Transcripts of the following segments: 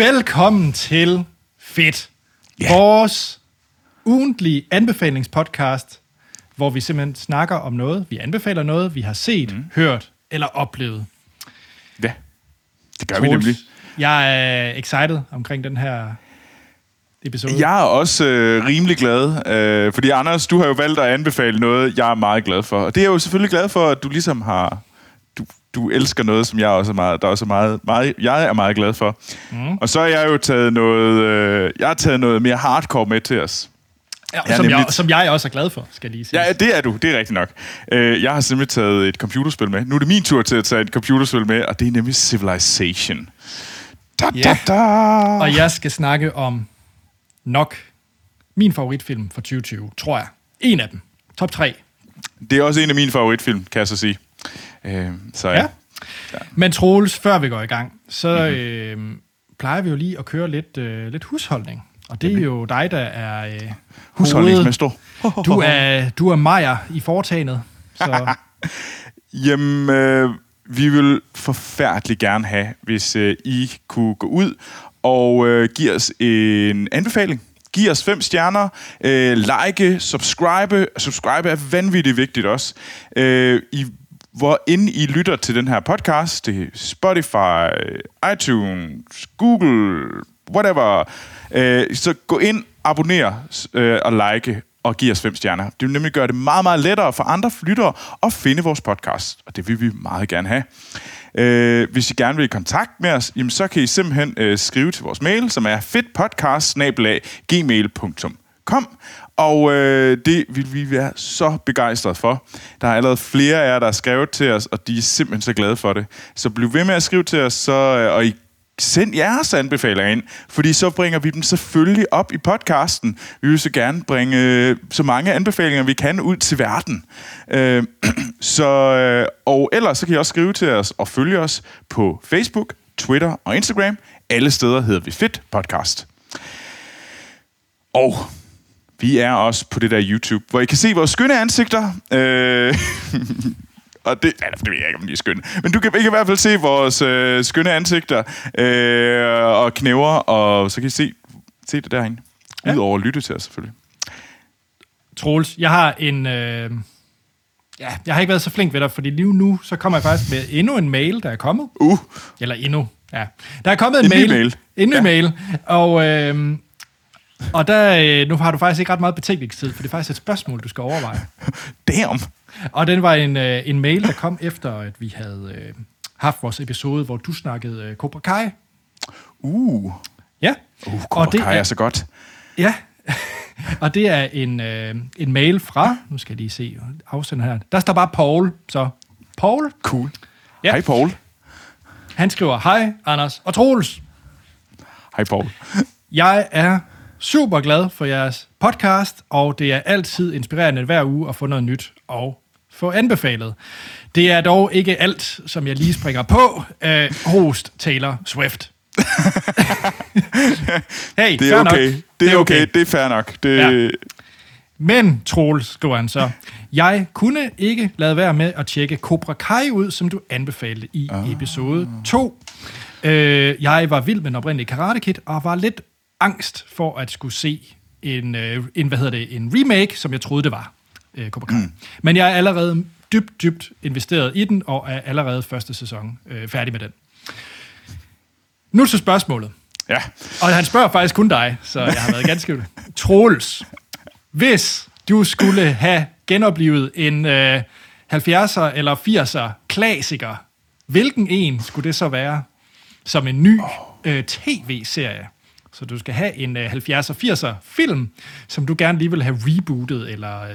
Velkommen til Fedt. Ja. Vores ugentlige anbefalingspodcast, hvor vi simpelthen snakker om noget, vi anbefaler noget, vi har set, mm. hørt eller oplevet. Ja, det gør vi Troels, nemlig. Jeg er excited omkring den her episode. Jeg er også øh, rimelig glad, øh, fordi Anders, du har jo valgt at anbefale noget, jeg er meget glad for. Og det er jeg jo selvfølgelig glad for, at du ligesom har... Du, elsker noget, som jeg også er meget, der er også meget, meget, jeg er meget glad for. Mm. Og så har jeg jo taget noget, øh, jeg har taget noget mere hardcore med til os. ja, ja, som, jeg, nemlig- som jeg også er glad for, skal jeg lige sige. Ja, det er du. Det er rigtigt nok. Øh, jeg har simpelthen taget et computerspil med. Nu er det min tur til at tage et computerspil med, og det er nemlig Civilization. Da, Ja. da, da. Og jeg skal snakke om nok min favoritfilm for 2020, tror jeg. En af dem. Top 3. Det er også en af mine favoritfilm, kan jeg så sige. Øh, så ja. Ja. Men Troels, før vi går i gang, så mm-hmm. øh, plejer vi jo lige at køre lidt, øh, lidt husholdning. Og det er jo dig, der er øh, Husholdningsmester. Du er, du er Majer i foretagendet. Så Jamen, øh, vi vil forfærdeligt gerne have, hvis øh, I kunne gå ud og øh, give os en anbefaling. Giv os fem stjerner, øh, like, subscribe. Subscribe er vanvittigt vigtigt også. Øh, I, hvor ind I lytter til den her podcast, det er Spotify, iTunes, Google, whatever, øh, så gå ind, abonner øh, og like og giv os fem stjerner. Det vil nemlig gøre det meget, meget lettere for andre lyttere at finde vores podcast, og det vil vi meget gerne have. Øh, hvis I gerne vil i kontakt med os, jamen, så kan I simpelthen øh, skrive til vores mail, som er fedtpodcast.gmail.com og øh, det vil vi være så begejstrede for. Der er allerede flere af jer, der har skrevet til os, og de er simpelthen så glade for det. Så bliv ved med at skrive til os, så, øh, og I send jeres anbefalinger ind, fordi så bringer vi dem selvfølgelig op i podcasten. Vi vil så gerne bringe øh, så mange anbefalinger, vi kan ud til verden. Øh, så, øh, og ellers så kan I også skrive til os og følge os på Facebook, Twitter og Instagram. Alle steder hedder vi Fit Podcast. Og vi er også på det der YouTube, hvor I kan se vores skønne ansigter. Øh, og det, eller, det ved jeg ikke, om de er skønne. Men du kan, I kan i hvert fald se vores øh, skønne ansigter øh, og knæver, og så kan I se, se det derinde. Ja. Udover at lytte til os, selvfølgelig. Troels, jeg har en... Øh, ja, jeg har ikke været så flink ved dig, fordi lige nu, så kommer jeg faktisk med endnu en mail, der er kommet. Uh, Eller endnu, ja. Der er kommet en, En mail. mail. En ny Ja. mail. Og, øh, og der, øh, nu har du faktisk ikke ret meget betænkningstid, for det er faktisk et spørgsmål, du skal overveje. damn. Og den var en, øh, en mail, der kom efter, at vi havde øh, haft vores episode, hvor du snakkede øh, Cobra Kai. Uh, Ja. uh og Cobra det Kai er, er så godt. Ja, og det er en, øh, en mail fra, nu skal jeg lige se afsender her, der står bare Paul, så Paul, Cool. Ja. Hej, Paul. han skriver, hej Anders og Troels, Hej, Paul. jeg er super glad for jeres podcast, og det er altid inspirerende hver uge at få noget nyt og få anbefalet. Det er dog ikke alt, som jeg lige springer på. Øh, host Taylor Swift. hey, Det er fair nok. okay. Det er okay. Det er fair nok. Det, Ja. Men, Troels, skriver han så, jeg kunne ikke lade være med at tjekke Cobra Kai ud, som du anbefalede i Ah. episode 2. Øh, jeg var vild med den oprindelige Karate Kid, og var lidt angst for at skulle se en, øh, en, hvad hedder det, en remake, som jeg troede, det var, øh, Cobra Kai. Mm. Men jeg er allerede dybt, dybt investeret i den, og er allerede første sæson øh, færdig med den. Nu til spørgsmålet. Ja. Og han spørger faktisk kun dig, så jeg har været ganske... Troels, hvis du skulle have genoplevet en øh, 70'er eller 80'er klassiker, hvilken en skulle det så være som en ny øh, tv-serie? Så du skal have en øh, 70'er 80'er film, som du gerne lige vil have rebootet, eller... Øh,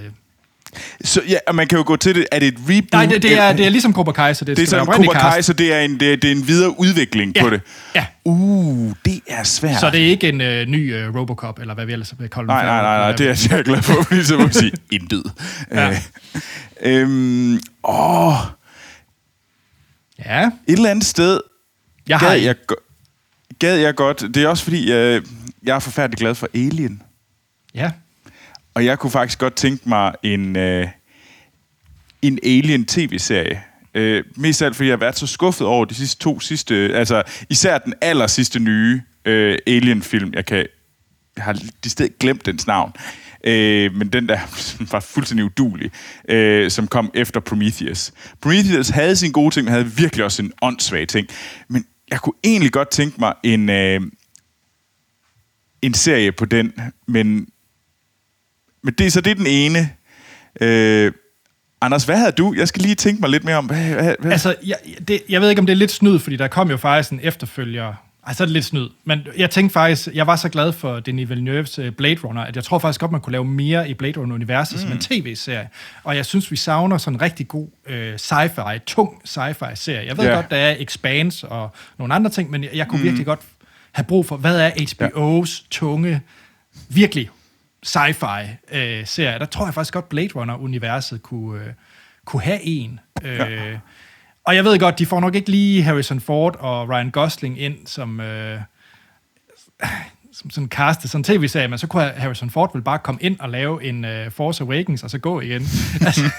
Så ja, og man kan jo gå til det. Er det et reboot? nej, det, det, er, det er ligesom Cobra Kai, så det, det er sådan Cobra Kai, så det er en, det er, det er en videre udvikling Ja. på det. Ja. Uh, det er svært. Så det er ikke en øh, ny øh, Robocop, eller hvad vi ellers vil kalde den. Nej, nej, nej, nej, det er jeg glad for, fordi så må jeg sige intet. Ja. Øh, øhm, åh, Ja, et eller andet sted jeg har jeg, go- gad jeg godt. Det er også fordi, jeg, jeg er forfærdelig glad for Alien. Ja, Og jeg kunne faktisk godt tænke mig en, øh, en Alien tv-serie. Øh, mest af alt, fordi jeg har været så skuffet over de sidste to sidste... Altså, især den aller sidste nye øh, Alien-film. Jeg kan jeg har de sted glemt dens navn. Øh, men den der var fuldstændig udulig, øh, som kom efter Prometheus. Prometheus havde sine gode ting, men havde virkelig også en åndssvag ting. Men jeg kunne egentlig godt tænke mig en, øh, en serie på den, men, men det, så det er den ene. Øh, Anders, hvad havde du? Jeg skal lige tænke mig lidt mere om... Hvad, hvad, hvad? Altså, jeg, det, jeg ved ikke, om det er lidt snyd, fordi der kom jo faktisk en efterfølger. Ej, så er det lidt snyd. Men jeg tænkte faktisk, jeg var så glad for Denis Villeneuve's øh, Blade Runner, at jeg tror faktisk godt, man kunne lave mere i Blade Runner-universet mm. som en tv-serie. Og jeg synes, vi savner sådan en rigtig god øh, sci-fi, tung sci-fi-serie. Jeg ved Ja. godt, der er Expanse og nogle andre ting, men jeg, jeg kunne mm. virkelig godt have brug for, hvad er HBO's tunge, virkelig sci-fi øh, serie. Der tror jeg faktisk godt, Blade Runner-universet kunne, øh, kunne have en. Øh, Ja. Og jeg ved godt, de får nok ikke lige Harrison Ford og Ryan Gosling ind som, øh, som sådan castet, sådan en tv-serie, men så kunne Harrison Ford vel bare komme ind og lave en øh, Force Awakens, og så gå igen. Altså,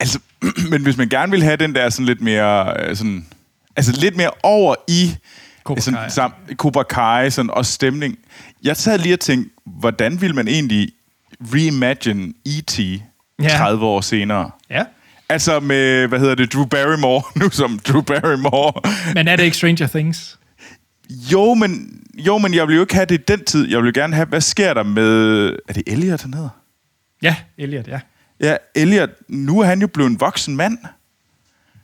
Altså, men hvis man gerne vil have den der sådan lidt mere... øh, Sådan, altså lidt mere over i... Cobra sådan, Kai. sam, Cobra Kai sådan, og stemning. Jeg sad lige og tænkte, hvordan vil man egentlig reimagine E.T. Ja. 30 år senere? ja. Altså med, hvad hedder det, Drew Barrymore, nu som Drew Barrymore. Men er det ikke Stranger Things? Jo, men, jo, men jeg vil jo ikke have det i den tid. Jeg vil jo gerne have, hvad sker der med... Er det Elliot, han hedder? Ja, Elliot, ja. Ja, Elliot, nu er han jo blevet en voksen mand.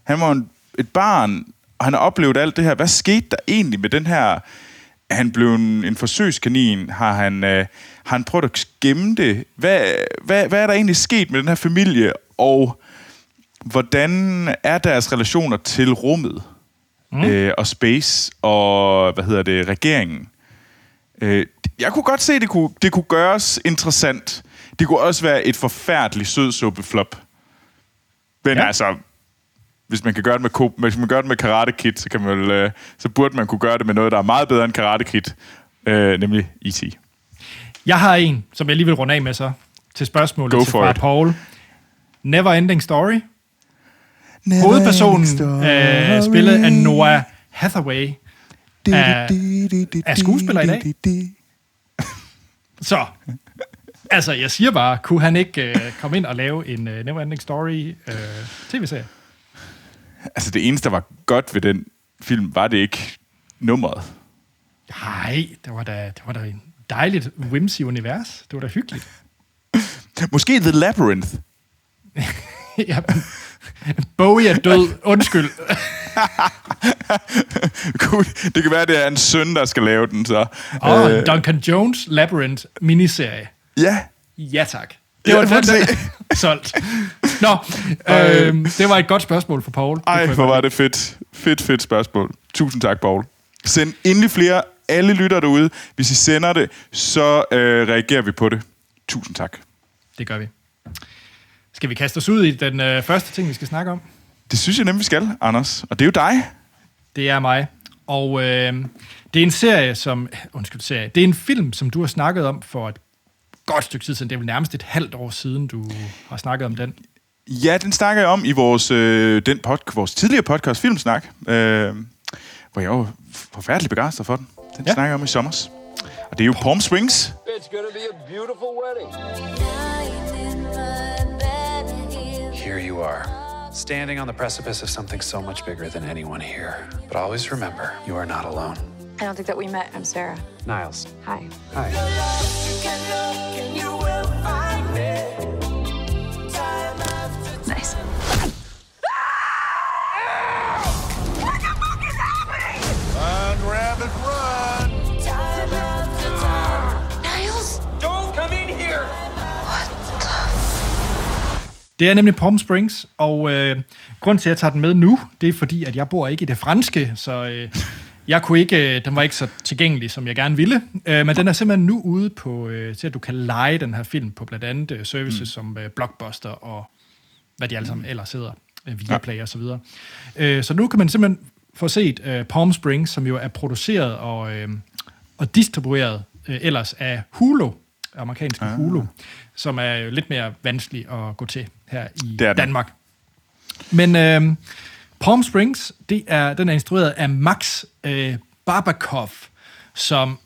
Han var en, et barn, og han har oplevet alt det her. Hvad skete der egentlig med den her... Er han blevet en, en forsøgskanin? Har han, øh, har han prøvet at gemme det? Hvad, hvad, hvad er der egentlig sket med den her familie? Og hvordan er deres relationer til rummet? Mm. Øh, og space og, hvad hedder det, regeringen? Øh, jeg kunne godt se, at det kunne, det kunne gøres interessant. Det kunne også være et forfærdeligt sødsuppe-flop. Men Ja. altså, hvis man kan gøre det med, hvis man gør det med Karate Kid, så, kan man øh, så burde man kunne gøre det med noget, der er meget bedre end Karate Kid, øh, nemlig E.T. Jeg har en, som jeg lige vil runde af med så, til spørgsmålet Go til for fra it. Paul. Never Ending Story. Hovedpersonen øh, spillet af Noah Hathaway er, er skuespiller i dag. Så, altså jeg siger bare, kunne han ikke øh, komme ind og lave en øh, Never Ending Story øh, tv-serie? Altså, det eneste, der var godt ved den film, var det ikke nummeret. Nej, det var da, det var da en dejligt whimsy univers. Det var da hyggeligt. Måske The Labyrinth. ja, Bowie er død. Undskyld. Det kan være, det er en søn, der skal lave den, så. Og øh. Duncan Jones Labyrinth miniserie. ja, Ja tak. Ja, Det var at den, solgt. Nå, øhm, det var et godt spørgsmål for Paul. Ej, hvor var det fedt. Fedt, fedt spørgsmål. Tusind tak, Paul. Send endelig flere. Alle lytter derude. Hvis I sender det, så øh, reagerer vi på det. Tusind tak. Det gør vi. Skal vi kaste os ud i den øh, første ting, vi skal snakke om? Det synes jeg nemlig, vi skal, Anders. Og det er jo dig. Det er mig. Og øh, det er en serie, som... Undskyld, serie. Det er en film, som du har snakket om for et godt stykke tid siden. Det er vel nærmest et halvt år siden, du har snakket om den. Ja, den snakker jeg om i vores, øh, den pod, vores tidligere podcast, Filmsnak, øh, hvor jeg var forfærdelig begejstret for den. Den Ja. snakker jeg om i sommers. Og det er jo Palm Springs. It's gonna be a beautiful wedding. Here you are, standing on the precipice of something so much bigger than anyone here. But always remember, you are not alone. I don't think that we met. I'm Sarah. Niles. Hi. Hi. Nice. Det er nemlig Palm Springs, og øh, grund til, at jeg tager den med nu, det er fordi, at jeg bor ikke i det franske, så øh, jeg kunne ikke, øh, den var ikke så tilgængelig, som jeg gerne ville. Øh, men den er simpelthen nu ude på, øh, til at du kan lege den her film på blandt andet øh, services mm. som øh, Blockbuster og hvad de alle sammen ellers hedder, øh, Viaplay og så videre. Øh, så nu kan man simpelthen få set øh, Palm Springs, som jo er produceret og, øh, og distribueret øh, ellers af Hulu, amerikanske ah. Hulu, som er jo lidt mere vanskelig at gå til her i Det. Danmark. Men øh, Palm Springs, det er, den er instrueret af Max øh, Barbakov, som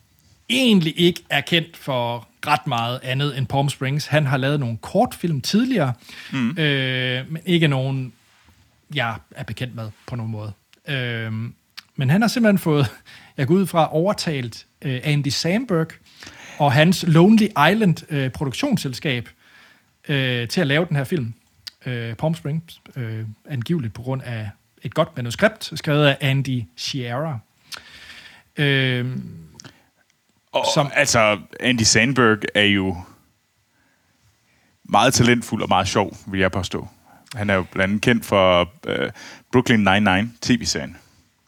egentlig ikke er kendt for ret meget andet end Palm Springs. Han har lavet nogle kortfilm tidligere, mm. øh, men ikke nogen, jeg er bekendt med på nogen måde. Øh, men han har simpelthen fået, jeg går ud fra, overtalt øh, Andy Samberg og hans Lonely Island øh, produktionsselskab øh, til at lave den her film. Øh, Palm Springs, øh, angiveligt på grund af et godt manuskript, skrevet af Andy Sierra. Øh, Og, Som- altså, Andy Sandberg er jo meget talentfuld og meget sjov, vil jeg påstå. Han er jo blandt andet kendt for øh, Brooklyn Nine-Nine tv-serien.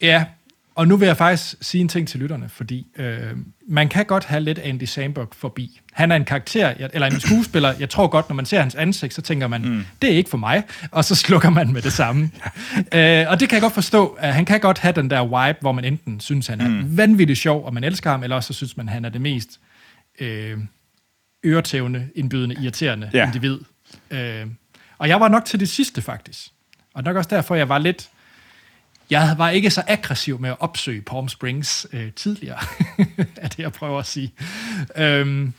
Ja, og nu vil jeg faktisk sige en ting til lytterne, fordi øh, man kan godt have lidt Andy Samberg forbi. Han er en karakter, eller en skuespiller, jeg tror godt, når man ser hans ansigt, så tænker man, mm. det er ikke for mig, og så slukker man med det samme. øh, og det kan jeg godt forstå, at han kan godt have den der vibe, hvor man enten synes, han er mm. vanvittigt sjov, og man elsker ham, eller også så synes man, han er det mest øh, øretævende, indbydende, irriterende. Ja. individ. Øh, og jeg var nok til det sidste, faktisk. Og nok også derfor, jeg var lidt jeg var ikke så aggressiv med at opsøge Palm Springs øh, tidligere, er det, jeg prøver at sige. Øhm,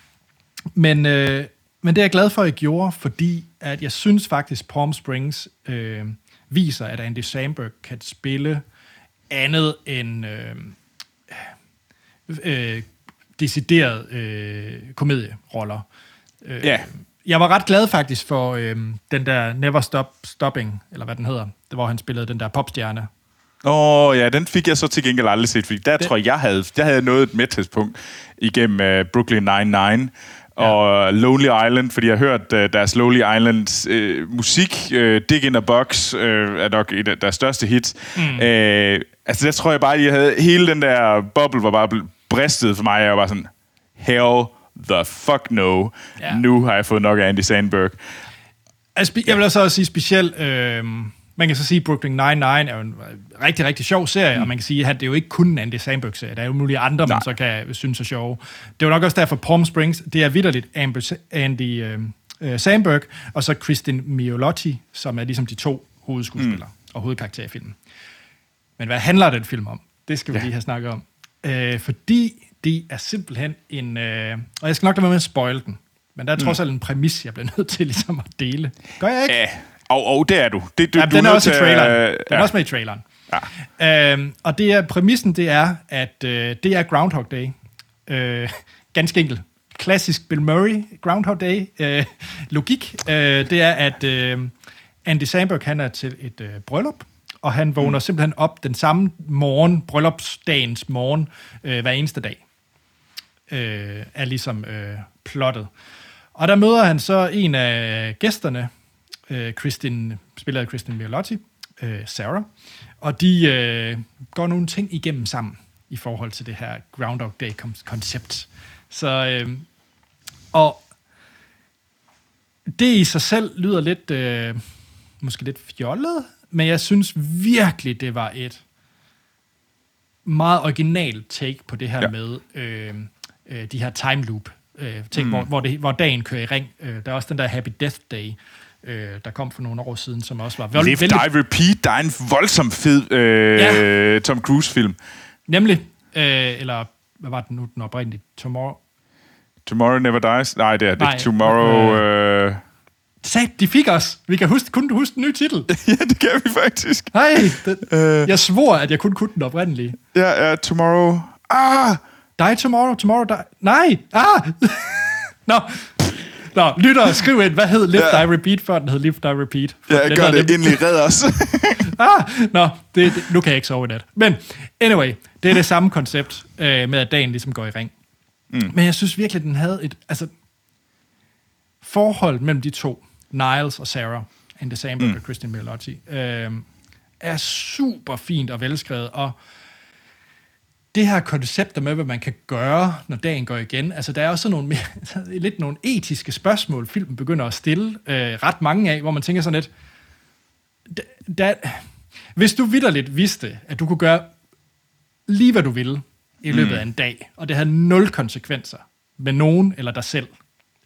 men, øh, men det er jeg glad for, at jeg gjorde, fordi at jeg synes faktisk, Palm Springs øh, viser, at Andy Samberg kan spille andet end øh, øh, decideret øh, komedieroller. Øh, Ja. Jeg var ret glad faktisk for øh, den der Never Stop Stopping, eller hvad den hedder, hvor han spillede den der popstjerne. Åh, oh, ja, den fik jeg så til gengæld aldrig set, fordi der det... tror jeg, jeg havde, der havde jeg nået et medtidspunkt igennem uh, Brooklyn Nine-Nine og ja. Lonely Island, fordi jeg har hørt uh, deres Lonely Island uh, musik, uh, Dig in a Box, uh, er nok et af deres største hits. Mm. Uh, altså, der tror jeg bare, at jeg havde, hele den der boble var bare bristet for mig, jeg var bare sådan, hell the fuck no. Ja. Ja. Nu har jeg fået nok af Andy Sandberg. Altså, jeg vil også sige specielt, øh, man kan så sige, Brooklyn Nine-Nine er jo en rigtig, rigtig sjov serie, mm. og man kan sige, at det er jo ikke kun en Andy Samberg-serie. Der er jo mulige andre, man Nej. så kan synes er sjove. Det er jo nok også derfor, Palm Springs, det er vidderligt Andy øh, øh, Samberg, og så Kristin Miolotti, som er ligesom de to hovedskuespillere mm. og hovedkarakterer i filmen. Men hvad handler den film om? Det skal vi ja. lige have snakket om. Øh, fordi det er simpelthen en... Øh, og jeg skal nok lade være med at spoil den. Men der er trods alt en præmis, jeg bliver nødt til ligesom at dele. Gør jeg ikke? Ja, og, og det er du. Det, du Ja, du den er nødt også i traileren. øh, Den er ja. også med i traileren. Ja. Øhm, og det er, præmissen det er, at øh, det er Groundhog Day. Øh, ganske enkelt. Klassisk Bill Murray Groundhog Day. Øh, logik. Øh, det er, at øh, Andy Samberg han er til et øh, bryllup, og han vågner mm. simpelthen op den samme morgen, bryllupsdagens morgen, øh, hver eneste dag. Øh, er ligesom øh, plottet. Og der møder han så en af gæsterne, øh, Kristin, spiller af Kristin Miolotti, øh, Sarah, og de øh, går nogle ting igennem sammen i forhold til det her Groundhog Day-koncept. Så, øh, og det i sig selv lyder lidt, øh, måske lidt fjollet, men jeg synes virkelig, det var et meget originalt take på det her ja. Med øh, øh, de her time loop øh, ting, mm. hvor, hvor, det, hvor dagen kører i ring. Øh, der er også den der Happy Death Day, øh, der kom for nogle år siden, som også var vel- Live, vældig- Die, Repeat. Der er en voldsom fed øh, ja. Tom Cruise-film. Nemlig, øh, eller hvad var den nu, den oprindelige? Tomorrow. Tomorrow Never Dies. Nej, det er det. Tomorrow... Øh... Sat, de fik os. Vi kan huske, kunne du huske den nye titel? ja, det kan vi faktisk. Nej, den, øh. jeg svor, at jeg kun kunne den oprindelige. Ja, ja, Tomorrow... Ah! Die tomorrow, tomorrow die. Nej! Ah! Nå. Nå, lytter, skriv ind, hvad hed Live, Ja. Die, Repeat, før den hed Live, Die, Repeat? For Ja, den gør det. Endelig red os. Ah, nå, det, det, nu kan jeg ikke sove i nat. Men anyway, det er det samme koncept øh, med, at dagen ligesom går i ring. Mm. Men jeg synes virkelig, den havde et... Altså, forhold mellem de to, Niles og Sarah, Andy Samberg mm. og Christian Milotti, øh, er super fint og velskrevet, og det her koncept med, hvad man kan gøre, når dagen går igen, altså der er også nogle mere, lidt nogle etiske spørgsmål, filmen begynder at stille øh, ret mange af, hvor man tænker sådan lidt, da, da, hvis du vidderligt vidste, at du kunne gøre lige hvad du ville i løbet mm. af en dag, og det havde nul konsekvenser med nogen eller dig selv,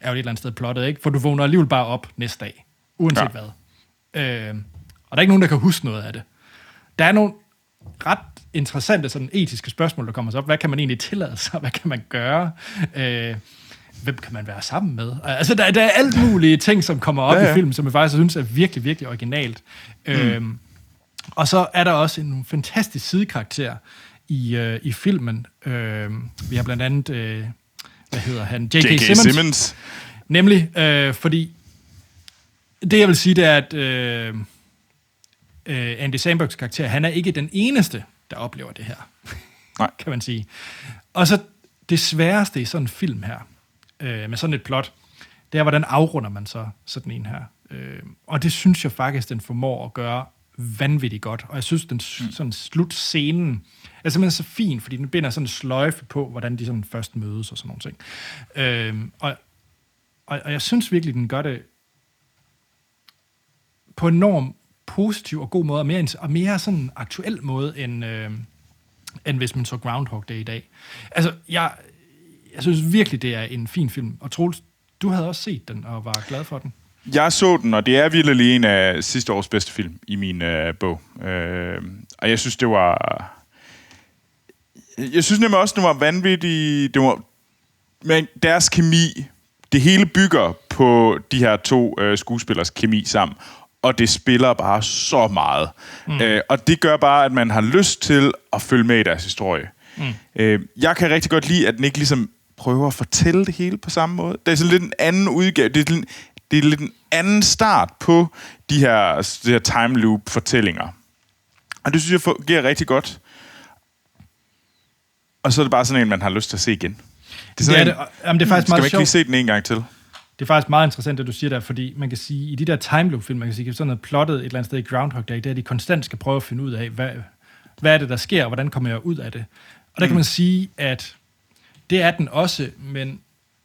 er jo et eller andet sted plottet, ikke? For du vågner alligevel bare op næste dag, uanset ja. hvad. Øh, Og der er ikke nogen, der kan huske noget af det. Der er nogle ret interessante sådan etiske spørgsmål, der kommer op. Hvad kan man egentlig tillade sig? Hvad kan man gøre? Øh, hvem kan man være sammen med? Altså, der, der er alt mulige ting, som kommer op ja, Ja, i filmen, som jeg faktisk synes er virkelig, virkelig originalt. Mm. Øhm, og så er der også en fantastisk sidekarakter i, øh, i filmen. Øh, vi har blandt andet, øh, hvad hedder han? J.K. J.K. Simmons. Simmons. Nemlig, øh, fordi det jeg vil sige, det er, at øh, øh, Andy Sambergs karakter, han er ikke den eneste, der oplever det her. Nej. kan man sige. Og så det sværeste i sådan en film her, øh, med sådan et plot, det er, hvordan afrunder man så sådan en her. Øh, og det synes jeg faktisk, den formår at gøre vanvittigt godt. Og jeg synes, den mm. sådan slutscenen er simpelthen så fin, fordi den binder sådan en sløjfe på, hvordan de sådan først mødes og sådan nogle ting. Øh, og, og, og jeg synes virkelig, den gør det på en enorm positiv og god måde, og mere, og mere sådan aktuel måde, end, øh, end hvis man så Groundhog Day i dag. Altså, jeg, jeg synes virkelig, det er en fin film. Og Troels, du havde også set den og var glad for den. Jeg så den, og det er virkelig en af sidste års bedste film i min øh, bog. Øh, og jeg synes, det var... Jeg synes nemlig også, det var vanvittigt... Det var, men deres kemi, det hele bygger på de her to øh, skuespillers kemi sammen. Og det spiller bare så meget. Mm. Øh, og det gør bare, at man har lyst til at følge med i deres historie. Mm. Øh, jeg kan rigtig godt lide, at den ikke ligesom prøver at fortælle det hele på samme måde. Det er sådan lidt en anden udgave. Det er, lidt- det er lidt en anden start på de her, de her time loop fortællinger. Og det synes jeg fungerer rigtig godt. Og så er det bare sådan en, man har lyst til at se igen. Det er en, det, jamen, det er faktisk skal man meget ikke lige sjovt. se den en gang til? Det er faktisk meget interessant, det du siger der, fordi man kan sige, i de der time loop film, man kan sige, sådan noget plottet et eller andet sted i Groundhog Day, det er, at de konstant skal prøve at finde ud af, hvad, hvad er det, der sker, og hvordan kommer jeg ud af det. Og der kan man sige, at det er den også, men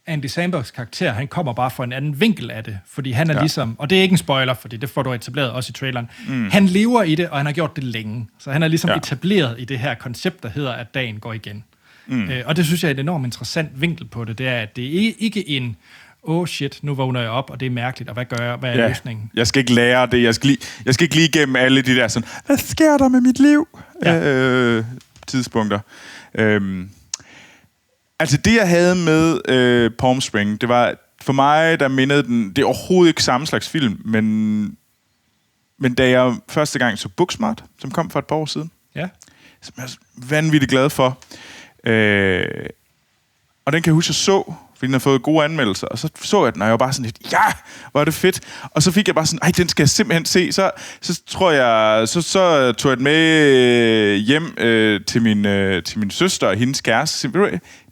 Andy Sambergs karakter, han kommer bare fra en anden vinkel af det, fordi han er ja. Ligesom, og det er ikke en spoiler, fordi det får du etableret også i traileren, mm. han lever i det, og han har gjort det længe. Så han er ligesom. Ja. etableret i det her koncept, der hedder, at dagen går igen. Mm. Øh, og det synes jeg er en enormt interessant vinkel på det, det er, at det er ikke en, oh shit, nu vågner jeg op, og det er mærkeligt, og hvad gør jeg, hvad er ja. løsningen? Jeg skal ikke lære det. Jeg skal, lige, jeg skal ikke lige igennem alle de der sådan, hvad sker der med mit liv? Ja. Øh, tidspunkter. Øhm, altså det, jeg havde med øh, Palm Spring, det var, for mig, der mindede den, det er overhovedet ikke samme slags film, men, men da jeg første gang så Booksmart, som kom for et par år siden, Ja. som jeg er vanvittigt glad for. Øh, og den kan jeg huske, jeg så, fordi den har fået gode anmeldelser, og så så jeg den, og jeg var bare sådan lidt, ja, hvor er det fedt. Og så fik jeg bare sådan, ej, den skal jeg simpelthen se. Så, så tror jeg, så, så tog jeg den med hjem øh, til, min, øh, til min søster og hendes kæreste.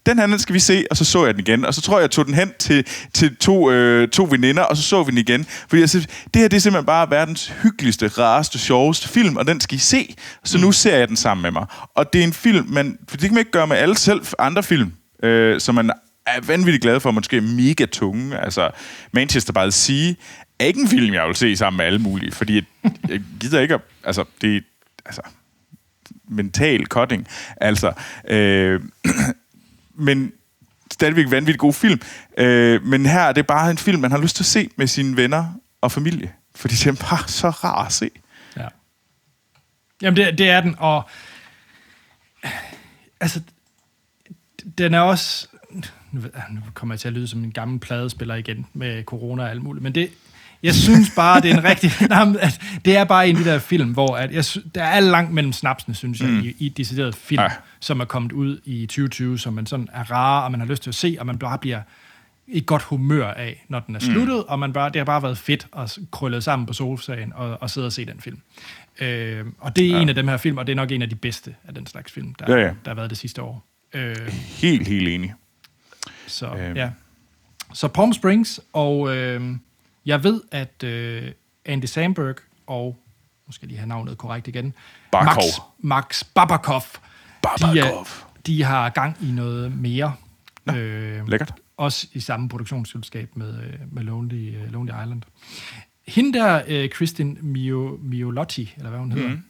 Den her, den skal vi se, og så så jeg den igen. Og så tror jeg, jeg tog den hen til, til to, øh, to veninder, og så så vi den igen. Fordi jeg synes, det her det er simpelthen bare verdens hyggeligste, rareste, sjoveste film, og den skal I se. Så nu ser jeg den sammen med mig. Og det er en film, man, for det kan man ikke gøre med alle selv andre film, øh, som man er vanvittigt glad for, måske mega tunge. Altså, Manchester by the Sea er ikke en film, jeg vil se sammen med alle mulige, fordi jeg, jeg gider ikke at, altså, det er, altså, mental cutting. Altså, øh, men stadigvæk vanvittigt god film. Øh, men her er det bare en film, man har lyst til at se med sine venner og familie. Fordi den er bare så rar at se. Ja. Jamen, det, det er den, og altså, den er også, nu, kommer jeg til at lyde som en gammel pladespiller igen med corona og alt muligt, men det, jeg synes bare, det er en rigtig, det er bare en af de der film, hvor at jeg, der er langt mellem snapsene, synes jeg, mm. i, i decideret film, Ja. som er kommet ud i 2020, som man sådan er rare, og man har lyst til at se, og man bare bliver i godt humør af, når den er sluttet, mm. og man bare, det har bare været fedt at krølle sammen på sofaen og, og sidde og se den film. Øh, og det er ja. en af dem her film, og det er nok en af de bedste af den slags film, der, Ja, ja. der har været det sidste år. Øh, Helt, helt enig. Så Øhm. ja. Så Palm Springs, og øh, jeg ved, at øh, Andy Samberg og, nu skal jeg lige have navnet korrekt igen, Barkov. Max, Max Babakov, De, er, Babakov. de har gang i noget mere. Øh, Lækkert. også i samme produktionsselskab med, øh, med Lonely, uh, Lonely Island. Hende der, øh, Kristin Mio, Miolotti, eller hvad hun hedder, mm.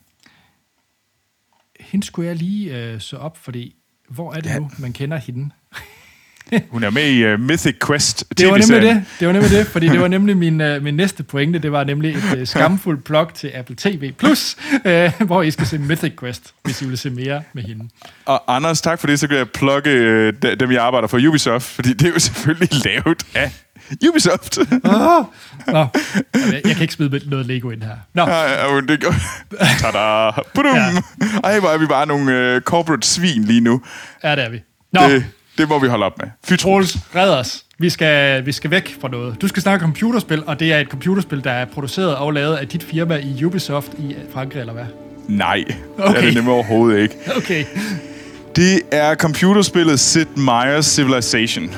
hende skulle jeg lige øh, så op, fordi hvor er det Ja. nu, man kender hende? Hun er med i uh, Mythic Quest Det var nemlig det. Det var nemlig det, fordi det var nemlig min, uh, min næste pointe. Det var nemlig et uh, skamfuldt plug til Apple TV+, Plus, uh, hvor I skal se Mythic Quest, hvis I vil se mere med hende. Og Anders, tak for det. Så kan jeg plukke de- dem, jeg arbejder for Ubisoft, fordi det er jo selvfølgelig lavet af Ubisoft. Oh. Nå, jeg, kan ikke smide noget Lego ind her. Nå, øh, det går. Tada! Budum! Ja. Ej, hvor er vi bare nogle øh, corporate svin lige nu. ja, det er vi. Nå, Det, det må vi holde op med. Fy Troels, red os. Vi skal, vi skal væk fra noget. Du skal snakke om computerspil, og det er et computerspil, der er produceret og lavet af dit firma i Ubisoft i Frankrig, eller hvad? Nej, det er Okay. det nemlig overhovedet ikke. Okay. Det er computerspillet Sid Meier's Civilization.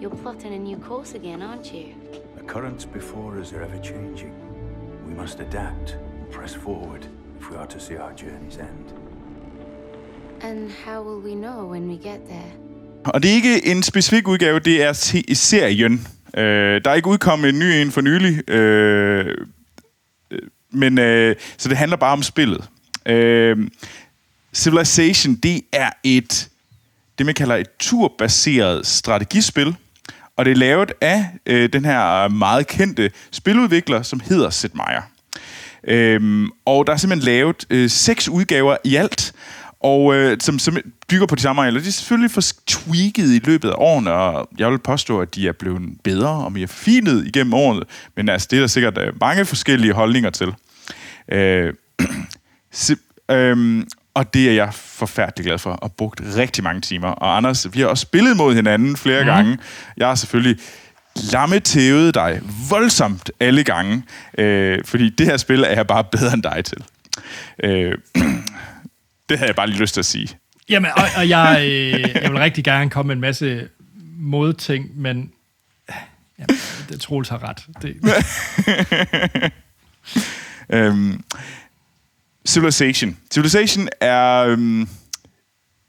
You're plotting a new course again, aren't you? The currents before us are ever changing. Must adapt and press forward if we are to see our journey's end. And how will we know when we get there? Og det er ikke en specifik udgave, det er se- serien. Øh, der er ikke udkommet en ny en for nylig, øh, øh, men øh, så det handler bare om spillet. Øh, Civilization, det er et, det man kalder et turbaseret strategispil, og det er lavet af øh, den her øh, meget kendte spiludvikler, som hedder Sid Meier. Øhm, og der er simpelthen lavet øh, seks udgaver i alt, og øh, som, som bygger på de samme regler. De er selvfølgelig for tweaked i løbet af årene, og jeg vil påstå, at de er blevet bedre og mere forfinet igennem årene, men altså, det er der sikkert øh, mange forskellige holdninger til. Øh, se, øhm, og det er jeg forfærdelig glad for, og brugt rigtig mange timer. Og Anders, vi har også spillet mod hinanden flere mm. gange. Jeg har selvfølgelig lammetævet dig voldsomt alle gange, øh, fordi det her spil er jeg bare bedre end dig til. Øh, det havde jeg bare lige lyst til at sige. Jamen, og, og jeg, øh, jeg vil rigtig gerne komme med en masse modting, men jamen, det Troels har ret. Det, Øhm, Civilization. Civilization er, øhm,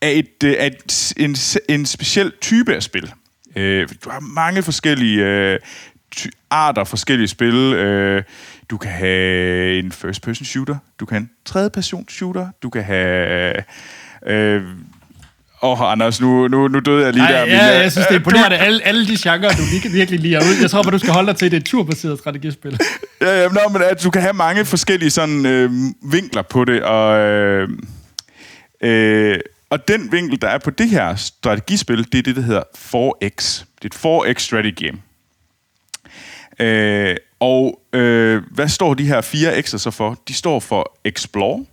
er, et, øh, er et, en, en speciel type af spil. Øh, du har mange forskellige øh, ty- arter, forskellige spil. Øh, du kan have en first-person shooter, du kan have en tredje-person shooter, du kan have... Øh, Åh, oh, Anders, nu, nu, nu døde jeg lige Ej, der. ja, øh, jeg synes, det er du- imponerende. Alle, alle de genrer, du lige, virkelig lige ud. Jeg tror bare, du skal holde dig til, det er et turbaseret strategispil. Ja, ja, nå, men at du kan have mange forskellige sådan, øh, vinkler på det, og, øh, øh, og den vinkel, der er på det her strategispil, det er det, der hedder 4X. Det er et 4X strategy game. Øh, og øh, hvad står de her fire X'er så for? De står for Explore,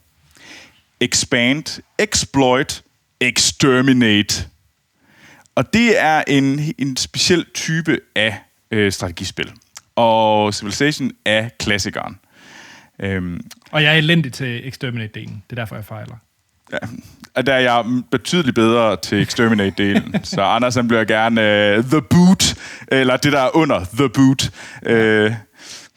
Expand, Exploit, Exterminate. Og det er en, en speciel type af øh, strategispil. Og Civilization er klassikeren. Øhm, Og jeg er elendig til Exterminate-delen. Det er derfor, jeg fejler. ja, og der er jeg betydeligt bedre til Exterminate-delen. så Anders han bliver gerne øh, The Boot, eller det der er under The Boot. Øh,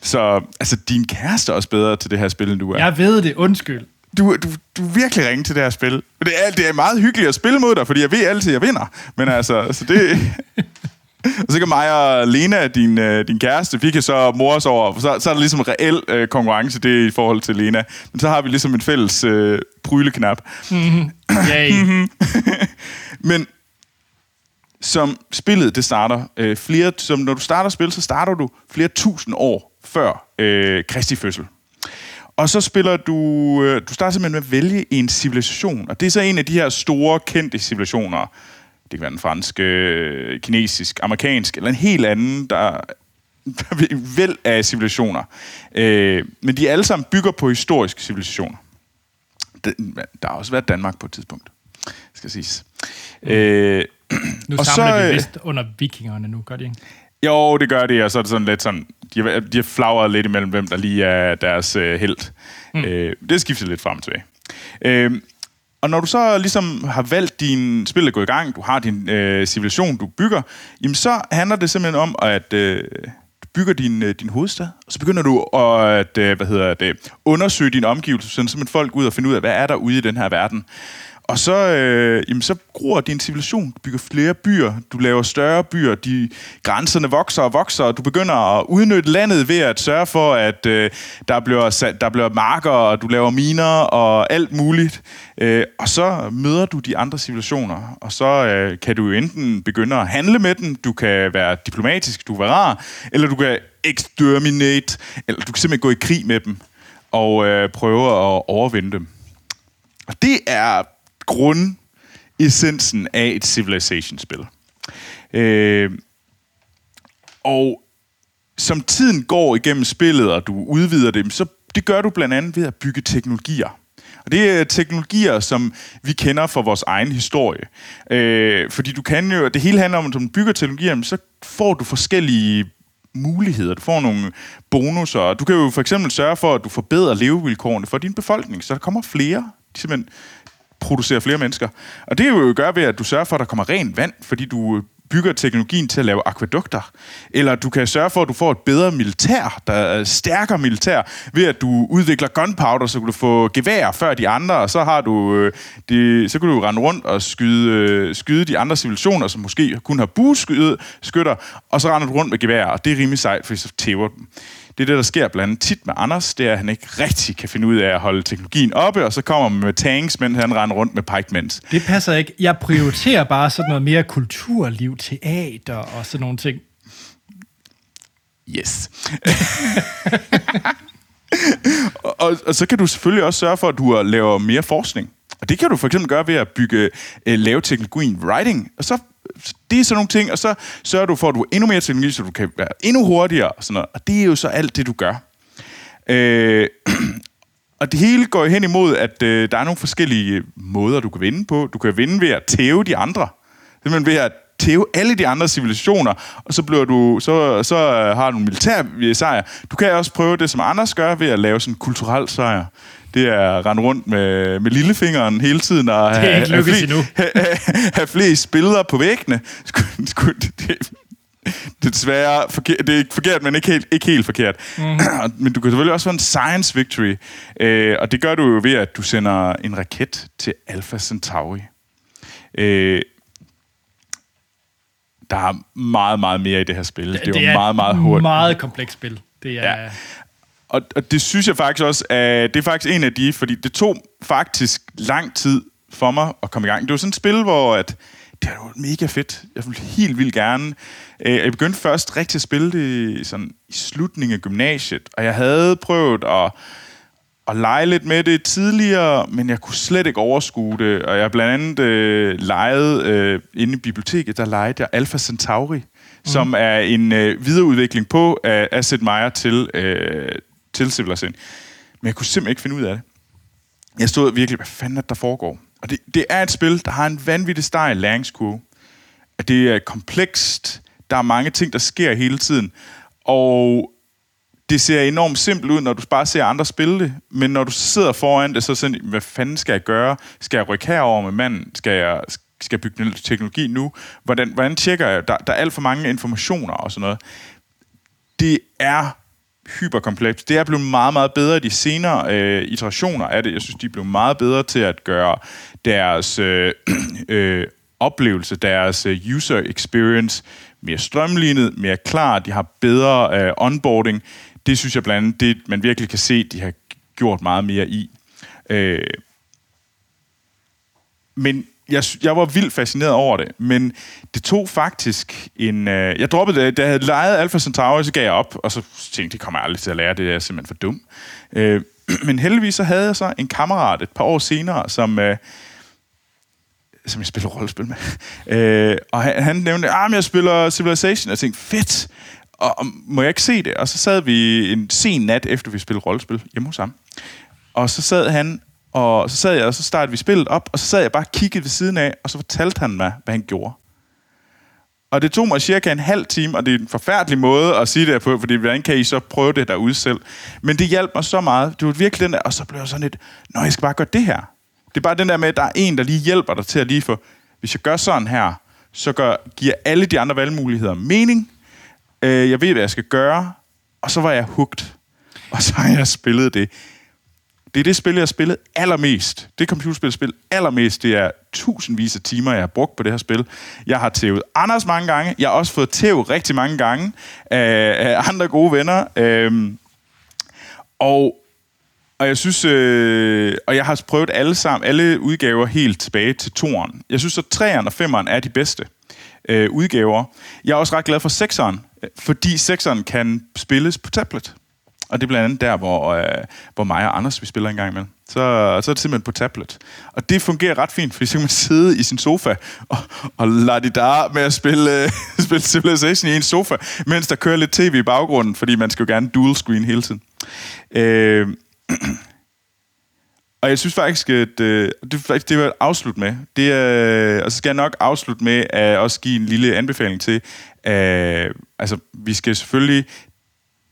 så altså, din kæreste er også bedre til det her spil, end du er. Jeg ved det, undskyld. Du, du, du er virkelig ringe til det her spil. Det er, det er meget hyggeligt at spille mod dig, fordi jeg ved altid, at jeg vinder. Men altså, så det... og så kan mig og Lena, din, øh, din kæreste, vi kan så mores over, så, så er der ligesom reel øh, konkurrence det i forhold til Lena. Men så har vi ligesom en fælles øh, pryleknap. Yay. Men som spillet det starter, øh, flere, som når du starter spil, så starter du flere tusind år før øh, Kristi fødsel. Og så spiller du, øh, du starter simpelthen med at vælge en civilisation, og det er så en af de her store, kendte civilisationer. Det kan være den franske, øh, kinesisk, amerikansk, eller en helt anden, der er væld af civilisationer. Øh, men de alle sammen bygger på historiske civilisationer. Der har også været Danmark på et tidspunkt, skal siges. Øh, Nu Og samler så, de øh, vist under vikingerne nu, gør de ikke? Jo, det gør det, og så er det sådan lidt sådan, de, de har flagret lidt imellem, hvem der lige er deres øh, held. Mm. Øh, det skifter lidt frem og tilbage. Øh, og når du så ligesom har valgt din spil at gå i gang, du har din øh, civilisation, du bygger, jamen så handler det simpelthen om, at øh, du bygger din, øh, din hovedstad, og så begynder du at øh, hvad hedder det, undersøge dine omgivelser, sådan simpelthen folk ud og finde ud af, hvad er der ude i den her verden. Og så, øh, jamen, så gror din civilisation. Du bygger flere byer, du laver større byer, de grænserne vokser og vokser, og du begynder at udnytte landet ved at sørge for, at øh, der, bliver sat, der bliver marker, og du laver miner og alt muligt. Øh, og så møder du de andre civilisationer, og så øh, kan du jo enten begynde at handle med dem, du kan være diplomatisk, du kan være rar, eller du kan exterminate, eller du kan simpelthen gå i krig med dem og øh, prøve at overvinde dem. Og det er grundessensen af et Civilization-spil. Øh, og som tiden går igennem spillet, og du udvider dem, så det gør du blandt andet ved at bygge teknologier. Og det er teknologier, som vi kender fra vores egen historie. Øh, fordi du kan jo, det hele handler om, at når du bygger teknologier, så får du forskellige muligheder. Du får nogle bonusser. Du kan jo for eksempel sørge for, at du forbedrer levevilkårene for din befolkning, så der kommer flere. De simpelthen producerer flere mennesker. Og det er jo gør ved, at du sørger for, at der kommer rent vand, fordi du øh, bygger teknologien til at lave akvædukter. Eller du kan sørge for, at du får et bedre militær, der er stærkere militær, ved at du udvikler gunpowder, så kan du få gevær før de andre, og så har du øh, de, det, så kan du rende rundt og skyde, øh, skyde de andre civilisationer, som måske kun har bueskytter, og så render du rundt med gevær, og det er rimelig sejt, fordi så tæver dem. Det er det, der sker blandt andet tit med Anders, det er, at han ikke rigtig kan finde ud af at holde teknologien oppe, og så kommer man med tanks, mens han render rundt med pikemans. Det passer ikke. Jeg prioriterer bare sådan noget mere kulturliv, teater og sådan nogle ting. Yes. og, og, og så kan du selvfølgelig også sørge for, at du laver mere forskning. Og det kan du for eksempel gøre ved at bygge, øh, lave teknologien writing, og så det er sådan nogle ting, og så sørger du for, at du har endnu mere teknologi, så du kan være endnu hurtigere, og sådan noget. Og det er jo så alt det, du gør. Øh, og det hele går hen imod, at øh, der er nogle forskellige øh, måder, du kan vinde på. Du kan vinde ved at tæve de andre. Simpelthen ved at tæve alle de andre civilisationer, og så, bliver du, så, så har du en militær sejr. Du kan også prøve det, som Anders gør, ved at lave sådan en kulturel sejr det er at rende rundt med, med lillefingeren hele tiden og Det ikke have, have, endnu. have, have, flest billeder på væggene. Det er desværre forkert, det er ikke forkert, men ikke helt, ikke helt forkert. Mm. men du kan selvfølgelig også få en science victory, øh, og det gør du jo ved, at du sender en raket til Alpha Centauri. Øh, der er meget, meget mere i det her spil. Det, det er jo meget, meget hurtigt. meget komplekst spil. Det er... Ja. Og, og det synes jeg faktisk også, at det er faktisk en af de, fordi det tog faktisk lang tid for mig at komme i gang. Det var sådan et spil, hvor at, det var mega fedt. Jeg ville helt vildt gerne. Øh, Jeg begyndte først rigtig at spille det sådan, i slutningen af gymnasiet, og jeg havde prøvet at, at lege lidt med det tidligere, men jeg kunne slet ikke overskue det. Og jeg blandt andet øh, legede øh, inde i biblioteket, der legede jeg Alpha Centauri, mm. som er en øh, videreudvikling på af Asset Meyer til, øh, til Civilization. Men jeg kunne simpelthen ikke finde ud af det. Jeg stod virkelig, hvad fanden er det, der foregår? Og det, det er et spil, der har en vanvittig stejl læringskurve. At det er komplekst. Der er mange ting, der sker hele tiden. Og det ser enormt simpelt ud, når du bare ser andre spille det. Men når du sidder foran det, så er sådan, hvad fanden skal jeg gøre? Skal jeg rykke herover med manden? Skal jeg, skal jeg bygge den teknologi nu? Hvordan, hvordan tjekker jeg? Der, der er alt for mange informationer og sådan noget. Det er hyperkomplekst. Det er blevet meget, meget bedre i de senere øh, iterationer af det. Jeg synes, de er blevet meget bedre til at gøre deres øh, øh, oplevelse, deres øh, user experience mere strømlignet, mere klar. De har bedre øh, onboarding. Det synes jeg blandt andet, det man virkelig kan se, de har gjort meget mere i. Øh, men jeg, jeg var vildt fascineret over det, men det tog faktisk en... Øh, jeg droppede det, da jeg havde lejet Alpha Centauri, så gav jeg op, og så tænkte jeg, det kommer jeg aldrig til at lære, det er simpelthen for dum. Øh, men heldigvis så havde jeg så en kammerat et par år senere, som... Øh, som jeg spiller rollespil med. Øh, og han, han nævnte, ah, at jeg spiller Civilization. Og jeg tænkte, fedt! Og, og må jeg ikke se det? Og så sad vi en sen nat, efter vi spillede rollespil hjemme hos ham. Og så sad han, og så sad jeg, og så startede vi spillet op, og så sad jeg bare og kiggede ved siden af, og så fortalte han mig, hvad han gjorde. Og det tog mig cirka en halv time, og det er en forfærdelig måde at sige det på, fordi hvordan kan I så prøve det derude selv? Men det hjalp mig så meget. Det var virkelig den der, og så blev jeg sådan lidt, nå, jeg skal bare gøre det her. Det er bare den der med, at der er en, der lige hjælper dig til at lige få, hvis jeg gør sådan her, så gør, giver alle de andre valgmuligheder mening. Øh, jeg ved, hvad jeg skal gøre, og så var jeg hugt. Og så har jeg spillet det Det er det spil, jeg har spillet allermest. Det computerspil, jeg spillet allermest, det er tusindvis af timer, jeg har brugt på det her spil. Jeg har tævet Anders mange gange. Jeg har også fået tæv rigtig mange gange af, af andre gode venner. Øhm, og, og jeg synes, øh, og jeg har prøvet alle sammen, alle udgaver helt tilbage til toeren. Jeg synes, at 3'eren og 5'eren er de bedste øh, udgaver. Jeg er også ret glad for 6'eren, øh, fordi 6'eren kan spilles på tablet. Og det er blandt andet der, hvor, øh, hvor mig og Anders vi spiller en gang imellem. Så, så er det simpelthen på tablet. Og det fungerer ret fint, fordi så kan man sidde i sin sofa og, og lade det der med at spille, øh, spille Civilization i en sofa, mens der kører lidt tv i baggrunden, fordi man skal jo gerne dual screen hele tiden. Øh, og jeg synes faktisk, at øh, det, er faktisk- det vil jeg afslutte med. Det øh, og så skal jeg nok afslutte med at også give en lille anbefaling til. Øh, altså, vi skal selvfølgelig...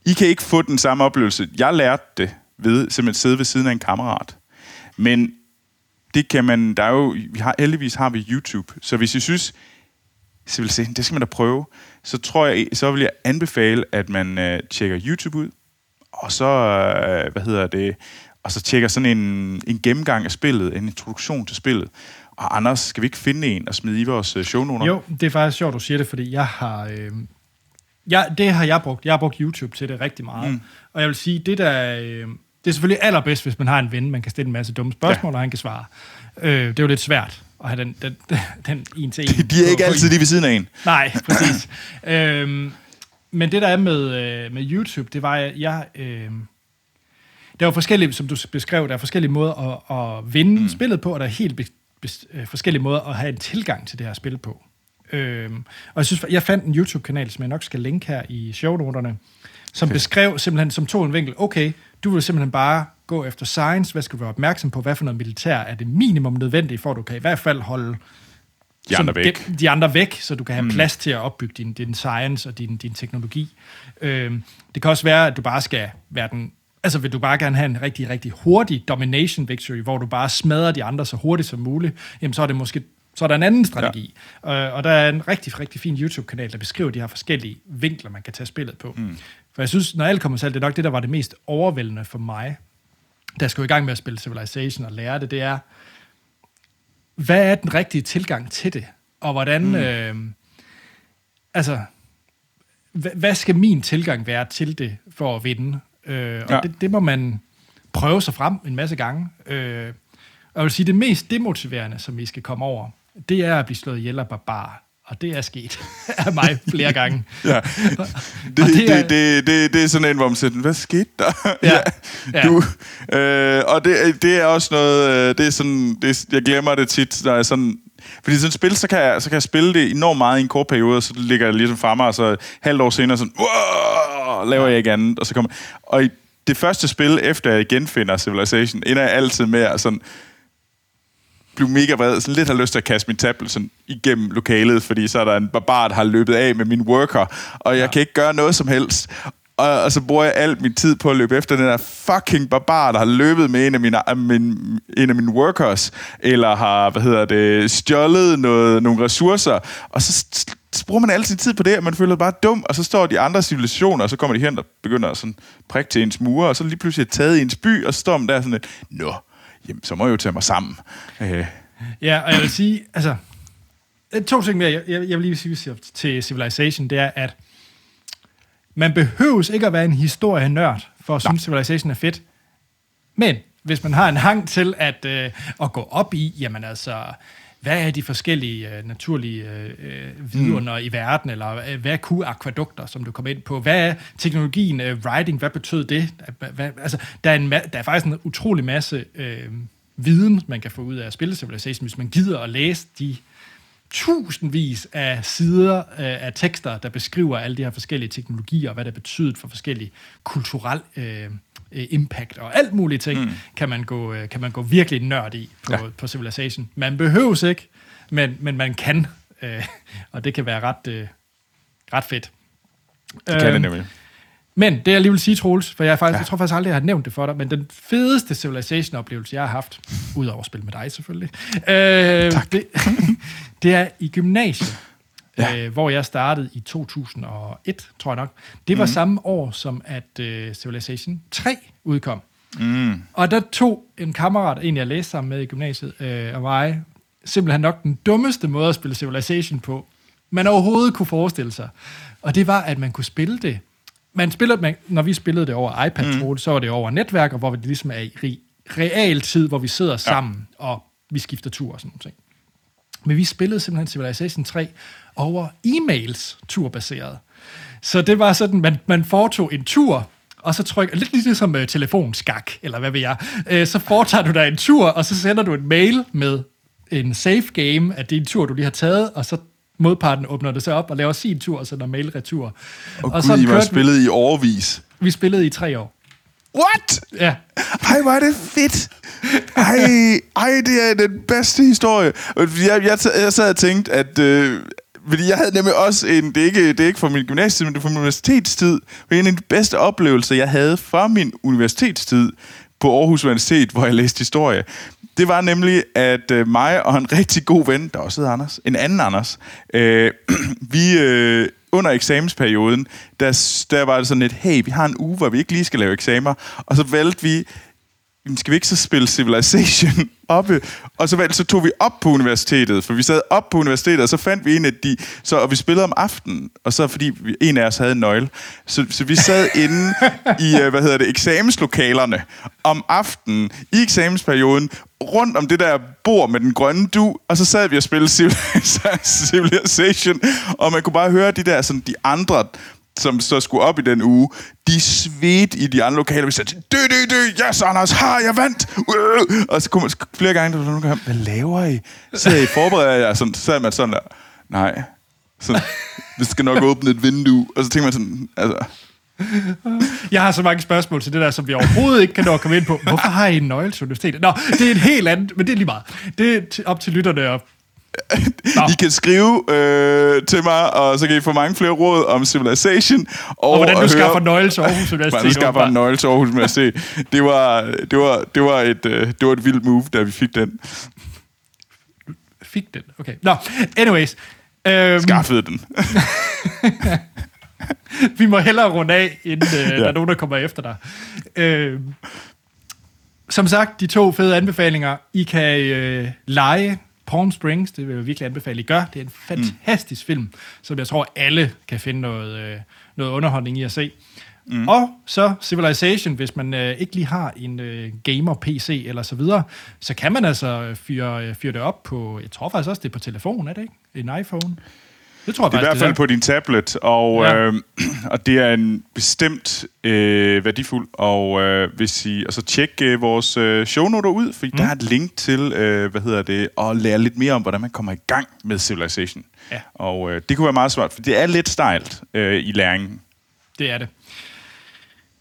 I kan ikke få den samme oplevelse. Jeg lærte det ved simpelthen at sidde ved siden af en kammerat. Men det kan man... Der er jo, vi har, heldigvis har vi YouTube. Så hvis I synes, Civilization, det skal man da prøve, så tror jeg, så vil jeg anbefale, at man øh, tjekker YouTube ud, og så, øh, hvad hedder det, og så tjekker sådan en, en gennemgang af spillet, en introduktion til spillet. Og Anders, skal vi ikke finde en og smide i vores øh, shownoter? Jo, det er faktisk sjovt, du siger det, fordi jeg har... Øh, ja, det har jeg brugt. Jeg har brugt YouTube til det rigtig meget. Mm. Og jeg vil sige, det der... Øh, det er selvfølgelig allerbedst, hvis man har en ven, man kan stille en masse dumme spørgsmål, ja. og han kan svare. Øh, det er jo lidt svært at have den, den, den en til en. De er ikke på altid lige ved siden af en. Nej, præcis. øhm, men det der er med, øh, med YouTube, det var, at jeg... Øh, der er jo forskellige, som du beskrev, der er forskellige måder at, at vinde mm. spillet på, og der er helt be, be, øh, forskellige måder at have en tilgang til det her spil på. Øhm, og jeg synes, jeg fandt en YouTube-kanal, som jeg nok skal linke her i shownoterne, som beskrev simpelthen, som tog en vinkel, okay, du vil simpelthen bare gå efter science, hvad skal du være opmærksom på, hvad for noget militær er det minimum nødvendigt, for at du kan i hvert fald holde De andre væk. gem- de andre væk, så du kan have mm. plads til at opbygge din, din science og din, din teknologi. Øhm, det kan også være, at du bare skal være den... Altså vil du bare gerne have en rigtig, rigtig hurtig domination victory, hvor du bare smadrer de andre så hurtigt som muligt, jamen så er det måske så er der en anden strategi. Ja. Øh, og der er en rigtig, rigtig fin YouTube-kanal, der beskriver de her forskellige vinkler, man kan tage spillet på. Mm. For jeg synes, når alt kommer til det er nok det, der var det mest overvældende for mig, der skal i gang med at spille Civilization og lære det, det er, hvad er den rigtige tilgang til det? Og hvordan, mm. øh, altså, hvad skal min tilgang være til det for at vinde? Øh, og Ja. det, det må man prøve sig frem en masse gange. Øh, og jeg vil sige, det mest demotiverende, som vi skal komme over, det er at blive slået ihjel af barbar. Og det er sket af mig flere gange. Ja. Det, Og det, er- det, det, det, det er sådan en, hvor man siger, hvad skete der? Ja. Ja. Du, øh, og det, det er også noget, øh, det er sådan, det, jeg glemmer det tit, når jeg sådan, fordi sådan et spil, så kan, jeg, så kan jeg spille det enormt meget i en kort periode, og så ligger jeg ligesom fra mig, og så halvt år senere sådan, laver jeg ikke andet, og så kommer, og i det første spil, efter jeg genfinder Civilization, ender jeg altid med at sådan, blive mega vred, sådan lidt har lyst til at kaste min tablet sådan igennem lokalet, fordi så er der en barbar, der har løbet af med min worker, og jeg ja. kan ikke gøre noget som helst. Og, og så bruger jeg alt min tid på at løbe efter den der fucking barbar, der har løbet med en af mine, af min, en af mine workers, eller har, hvad hedder det, stjålet noget, nogle ressourcer, og så, så bruger man al sin tid på det, og man føler sig bare dum, og så står de andre civilisationer, og så kommer de hen og begynder at sådan prikke til ens mure, og så lige pludselig er taget i ens by, og så står man der sådan lidt, nå, jamen, så må jeg jo tage mig sammen. Øh, Ja, og jeg vil sige, altså, øh, to ting mere, jeg, jeg jeg vil lige sige til Civilization, det er, at man behøves ikke at være en historienørd for at synes, Civilization er fedt. Men hvis man har en hang til at, øh, at gå op i, jamen altså, hvad er de forskellige øh, naturlige øh, vidunder mm. i verden, eller øh, hvad kunne akvadukter, som du kom ind på? Hvad er teknologien øh, writing, hvad betød det? Hvad, altså, der, er en ma- der er faktisk en utrolig masse øh, viden, man kan få ud af at spille Civilization, hvis man gider at læse de tusindvis af sider øh, af tekster, der beskriver alle de her forskellige teknologier, og hvad det betyder for forskellige kulturel øh, øh, impact, og alt mulige ting, mm. kan, man gå, øh, kan man gå virkelig nørd i på, ja. på Civilization. Man behøves ikke, men, men man kan, øh, og det kan være ret, øh, ret fedt. det kan det nemlig. Men det jeg lige vil sige, Troels, for jeg, er faktisk, ja. jeg tror faktisk aldrig, jeg har nævnt det for dig, men den fedeste Civilization-oplevelse, jeg har haft, udover at spille med dig selvfølgelig, øh, det, det er i gymnasiet, ja. øh, hvor jeg startede i 2001, tror jeg nok. Det var mm. samme år, som at øh, Civilization 3 udkom. Mm. Og der tog en kammerat, en jeg læste sammen med i gymnasiet, øh, og mig, simpelthen nok den dummeste måde at spille Civilization på, man overhovedet kunne forestille sig. Og det var, at man kunne spille det. Man spillede, man, når vi spillede det over iPad, mm. så var det over netværker, hvor det ligesom er i re- realtid, hvor vi sidder sammen, ja. og vi skifter tur og sådan noget. Men vi spillede simpelthen Civilization 3 over e-mails turbaseret. Så det var sådan, man, man foretog en tur, og så trykker, lidt ligesom uh, telefonskak, eller hvad ved jeg, uh, så foretager du dig en tur, og så sender du en mail med en safe game, at det er en tur, du lige har taget, og så modparten åbner det så op og laver sin tur, og sender mail retur. Og, og gud, I var spillet i overvis. Vi spillede i tre år. What? Ja. Ej, hvor er det fedt. Ej, ej, det er den bedste historie. Jeg, jeg, jeg sad og tænkte, at... Øh, fordi jeg havde nemlig også en... Det er ikke, det er ikke fra min gymnasietid, men det er fra min universitetstid. Det en af de bedste oplevelser, jeg havde fra min universitetstid på Aarhus Universitet, hvor jeg læste historie. Det var nemlig, at øh, mig og en rigtig god ven, der også hedder Anders, en anden Anders, øh, vi øh, under eksamensperioden, der, der var det sådan et, hey, vi har en uge, hvor vi ikke lige skal lave eksamener, og så valgte vi, skal vi ikke så spille Civilization oppe? Og så, så tog vi op på universitetet, for vi sad op på universitetet, og så fandt vi en af de... Så, og vi spillede om aftenen, og så fordi vi, en af os havde en nøgle. Så, så vi sad inde i, øh, hvad hedder det, eksamenslokalerne om aftenen i eksamensperioden, rundt om det der bord med den grønne du, og så sad vi og spillede Civilization, og man kunne bare høre de der, sådan de andre som så skulle op i den uge, de svedte i de andre lokaler. Vi sagde, dø, dø, dø, yes, Anders, har jeg vandt! Uh! Og så kunne man flere gange, der var nogen, hvad laver I? Så I forbereder jer, sådan, så sad man sådan der, nej, så, vi skal nok åbne et vindue. Og så tænker man sådan, altså... Jeg har så mange spørgsmål til det der, som vi overhovedet ikke kan nå at komme ind på. Hvorfor har I en nøgle til universitetet? Nå, det er et helt andet, men det er lige meget. Det er op til lytterne at i kan skrive øh, til mig, og så kan I få mange flere råd om Civilization. Og, og hvordan du skaffer nøgle til Aarhus Universitet. Hvordan du skaffer en nøgle til Aarhus Universitet. Det var, det var, det var, et, øh, det var et vildt move, da vi fik den. Fik den? Okay. Nå, anyways. Øhm, Skaffede den. vi må hellere runde af, inden øh, ja. der er nogen, der kommer efter dig. Øh, som sagt, de to fede anbefalinger. I kan øh, lege Palm Springs, det vil jeg virkelig anbefale, I gør. Det er en fantastisk mm. film, som jeg tror, alle kan finde noget, øh, noget underholdning i at se. Mm. Og så Civilization, hvis man øh, ikke lige har en øh, gamer-PC eller så videre, så kan man altså fyre, øh, fyre det op på, jeg tror faktisk også, det er på telefon, er det ikke? En iPhone. Det tror jeg det er i hvert fald på din tablet, og, ja. øh, og det er en bestemt øh, værdifuld. Og øh, hvis I, altså tjek øh, vores øh, shownoter ud, for mm. der er et link til, øh, hvad hedder det, at lære lidt mere om, hvordan man kommer i gang med Civilization. Ja. Og øh, det kunne være meget svært, for det er lidt stejlt øh, i læringen. Det er det.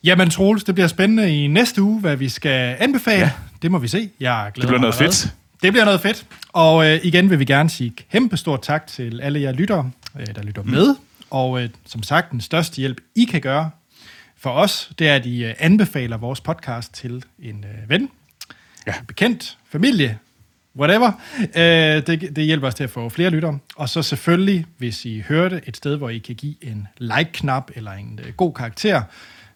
Jamen Troels, det bliver spændende i næste uge, hvad vi skal anbefale. Ja. Det må vi se. Jeg glæder det bliver noget fedt. Det bliver noget fedt. Og øh, igen vil vi gerne sige kæmpe stort tak til alle jer lyttere, øh, der lytter mm. med. Og øh, som sagt, den største hjælp, I kan gøre for os, det er, at I øh, anbefaler vores podcast til en øh, ven, ja. en bekendt, familie, whatever. Øh, det, det hjælper os til at få flere lyttere. Og så selvfølgelig, hvis I hører det et sted, hvor I kan give en like-knap eller en øh, god karakter,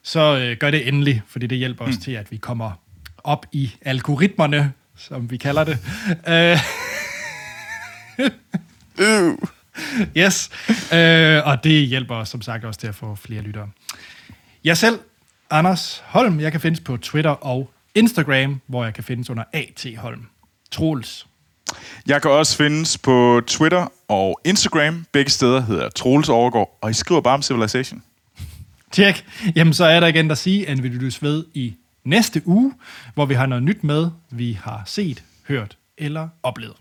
så øh, gør det endelig, fordi det hjælper mm. os til, at vi kommer op i algoritmerne som vi kalder det. Uh, yes, uh, og det hjælper os som sagt også til at få flere lyttere. Jeg selv, Anders Holm, jeg kan findes på Twitter og Instagram, hvor jeg kan findes under AT Holm. Troels. Jeg kan også findes på Twitter og Instagram. Begge steder hedder Troels Overgaard, og I skriver bare om Civilization. Tjek. Jamen, så er der igen at sige, at vi lyttes ved i næste uge, hvor vi har noget nyt med, vi har set, hørt eller oplevet.